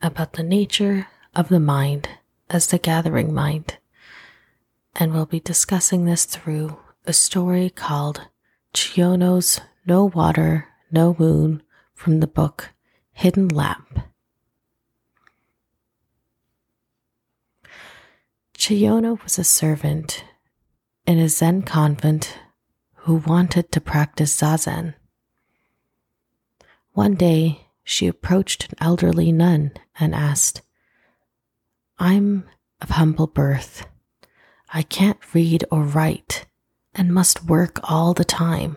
about the nature of the mind as the gathering mind. And we'll be discussing this through a story called Chiyono's No Water, No Moon from the book Hidden Lamp. Chiyono was a servant in a Zen convent who wanted to practice Zazen. One day, she approached an elderly nun and asked, I'm of humble birth. I can't read or write and must work all the time.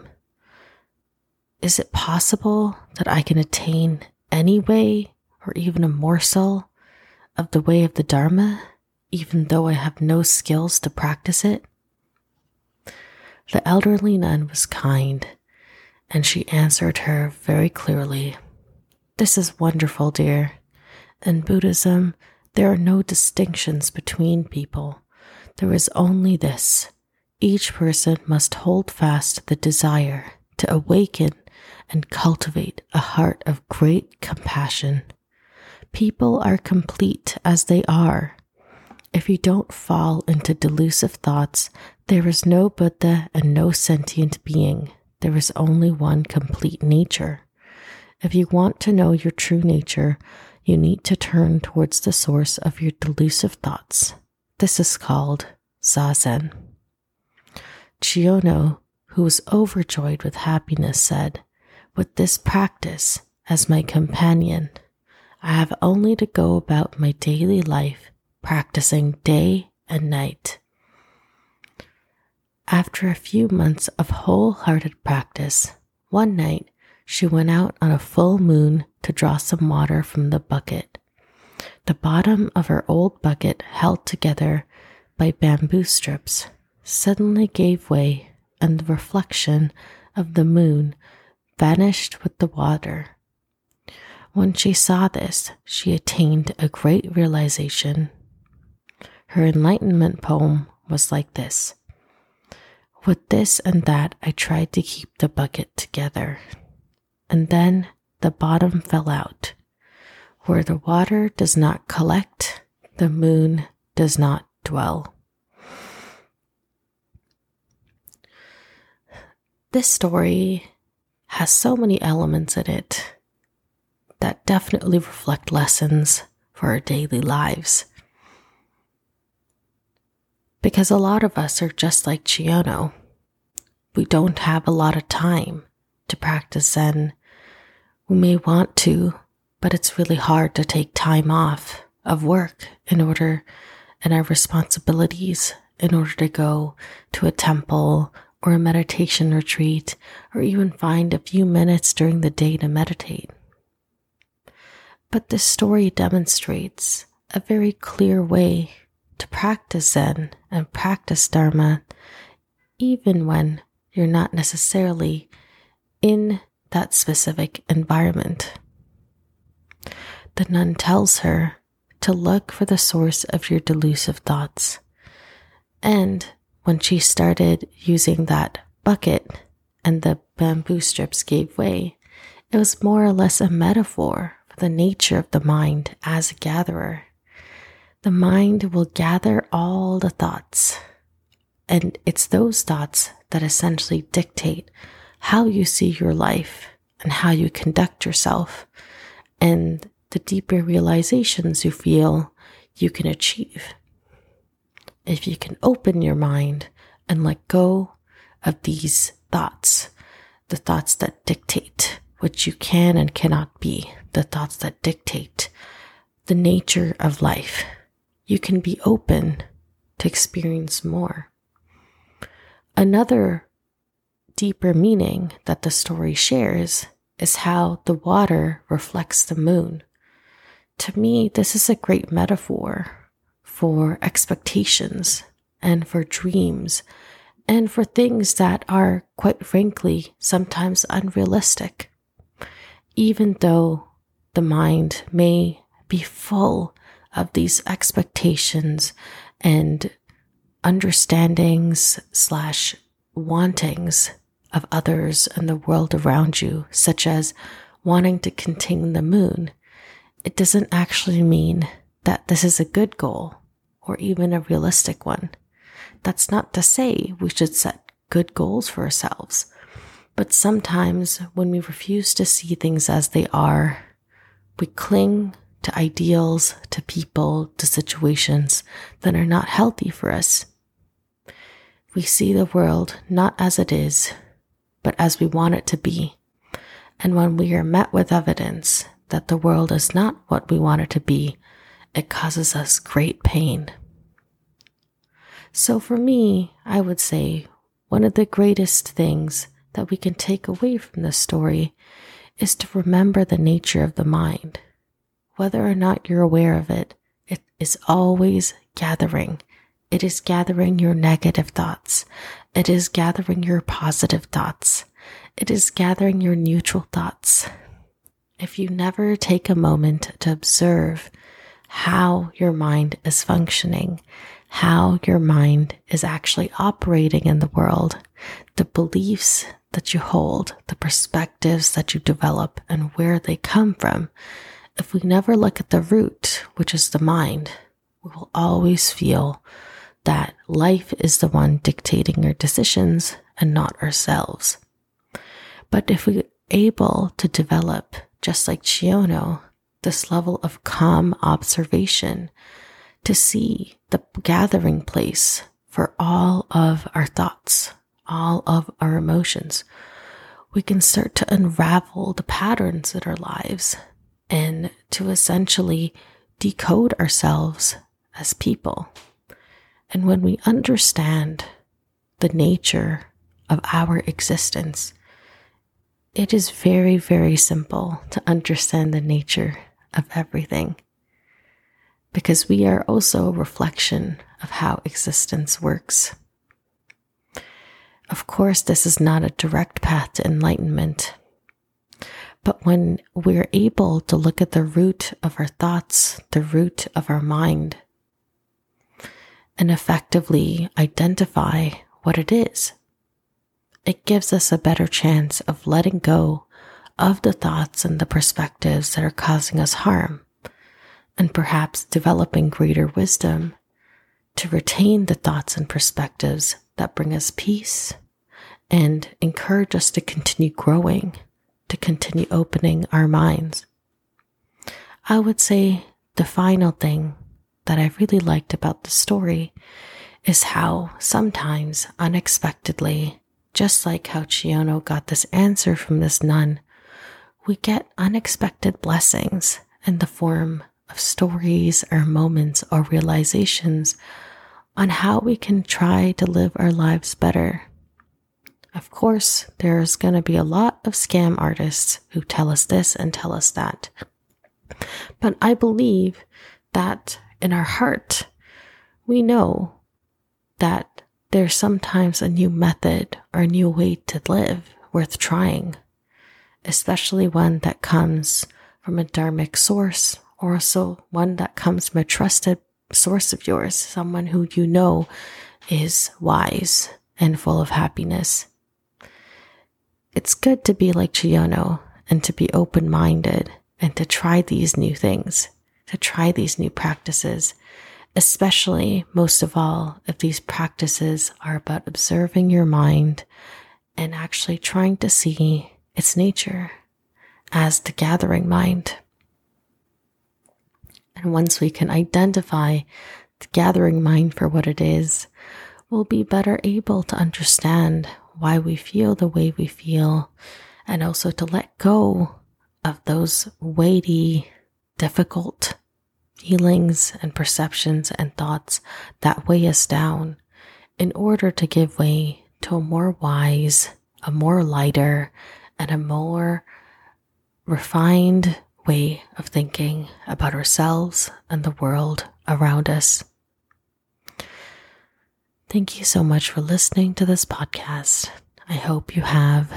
Is it possible that I can attain any way or even a morsel of the way of the Dharma, even though I have no skills to practice it? The elderly nun was kind, and she answered her very clearly. This is wonderful, dear. In Buddhism, there are no distinctions between people. There is only this. Each person must hold fast the desire to awaken and cultivate a heart of great compassion. People are complete as they are. If you don't fall into delusive thoughts, there is no Buddha and no sentient being. There is only one complete nature. If you want to know your true nature, you need to turn towards the source of your delusive thoughts. This is called Zazen. Chiyono, who was overjoyed with happiness, said, With this practice as my companion, I have only to go about my daily life practicing day and night. After a few months of wholehearted practice, one night she went out on a full moon to draw some water from the bucket. The bottom of her old bucket, held together by bamboo strips, suddenly gave way, and the reflection of the moon vanished with the water. When she saw this, she attained a great realization. Her enlightenment poem was like this With this and that, I tried to keep the bucket together and then the bottom fell out. Where the water does not collect, the moon does not dwell. This story has so many elements in it that definitely reflect lessons for our daily lives. Because a lot of us are just like Chiyono. We don't have a lot of time to practice Zen may want to, but it's really hard to take time off of work in order and our responsibilities in order to go to a temple or a meditation retreat or even find a few minutes during the day to meditate. But this story demonstrates a very clear way to practice Zen and practice Dharma, even when you're not necessarily in that specific environment. The nun tells her to look for the source of your delusive thoughts. And when she started using that bucket and the bamboo strips gave way, it was more or less a metaphor for the nature of the mind as a gatherer. The mind will gather all the thoughts, and it's those thoughts that essentially dictate how you see your life and how you conduct yourself and the deeper realizations you feel you can achieve. If you can open your mind and let go of these thoughts, the thoughts that dictate what you can and cannot be, the thoughts that dictate the nature of life, you can be open to experience more. Another deeper meaning that the story shares is how the water reflects the moon. to me, this is a great metaphor for expectations and for dreams and for things that are, quite frankly, sometimes unrealistic. Even though the mind may be full of these expectations and understandings slash wantings of others and the world around you, such as wanting to contain the moon, it doesn't actually mean that this is a good goal or even a realistic one. That's not to say we should set good goals for ourselves. But sometimes when we refuse to see things as they are, we cling to ideals, to people, to situations that are not healthy for us. We see the world not as it is, but as we want it to be. And when we are met with evidence that the world is not what we want it to be, it causes us great pain. So for me, I would say one of the greatest things that we can take away from this story is to remember the nature of the mind. Whether or not you're aware of it, it is always gathering. It is gathering your negative thoughts. It is gathering your positive thoughts. It is gathering your neutral thoughts. If you never take a moment to observe how your mind is functioning, how your mind is actually operating in the world, the beliefs that you hold, the perspectives that you develop, and where they come from, if we never look at the root, which is the mind, we will always feel that life is the one dictating our decisions and not ourselves. But if we're able to develop, just like Chiyono, this level of calm observation to see the gathering place for all of our thoughts, all of our emotions, we can start to unravel the patterns in our lives and to essentially decode ourselves as people. And when we understand the nature of our existence, it is very, very simple to understand the nature of everything because we are also a reflection of how existence works. Of course, this is not a direct path to enlightenment. But when we're able to look at the root of our thoughts, the root of our mind, and effectively identify what it is, it gives us a better chance of letting go of the thoughts and the perspectives that are causing us harm, and perhaps developing greater wisdom to retain the thoughts and perspectives that bring us peace and encourage us to continue growing to continue opening our minds. I would say the final thing that I really liked about the story is how sometimes unexpectedly, just like how Chiyono got this answer from this nun, we get unexpected blessings in the form of stories or moments or realizations on how we can try to live our lives better of course, there's going to be a lot of scam artists who tell us this and tell us that. But I believe that in our heart, we know that there's sometimes a new method or a new way to live worth trying, especially one that comes from a dharmic source or also one that comes from a trusted source of yours, someone who you know is wise and full of happiness. It's good to be like Chiyono and to be open minded and to try these new things, to try these new practices, especially most of all if these practices are about observing your mind and actually trying to see its nature as the gathering mind. And once we can identify the gathering mind for what it is, we'll be better able to understand why we feel the way we feel, and also to let go of those weighty, difficult feelings and perceptions and thoughts that weigh us down in order to give way to a more wise, a more lighter, and a more refined way of thinking about ourselves and the world around us. Thank you so much for listening to this podcast. I hope you have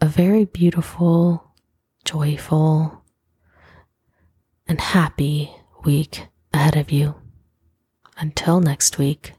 a very beautiful, joyful, and happy week ahead of you. Until next week.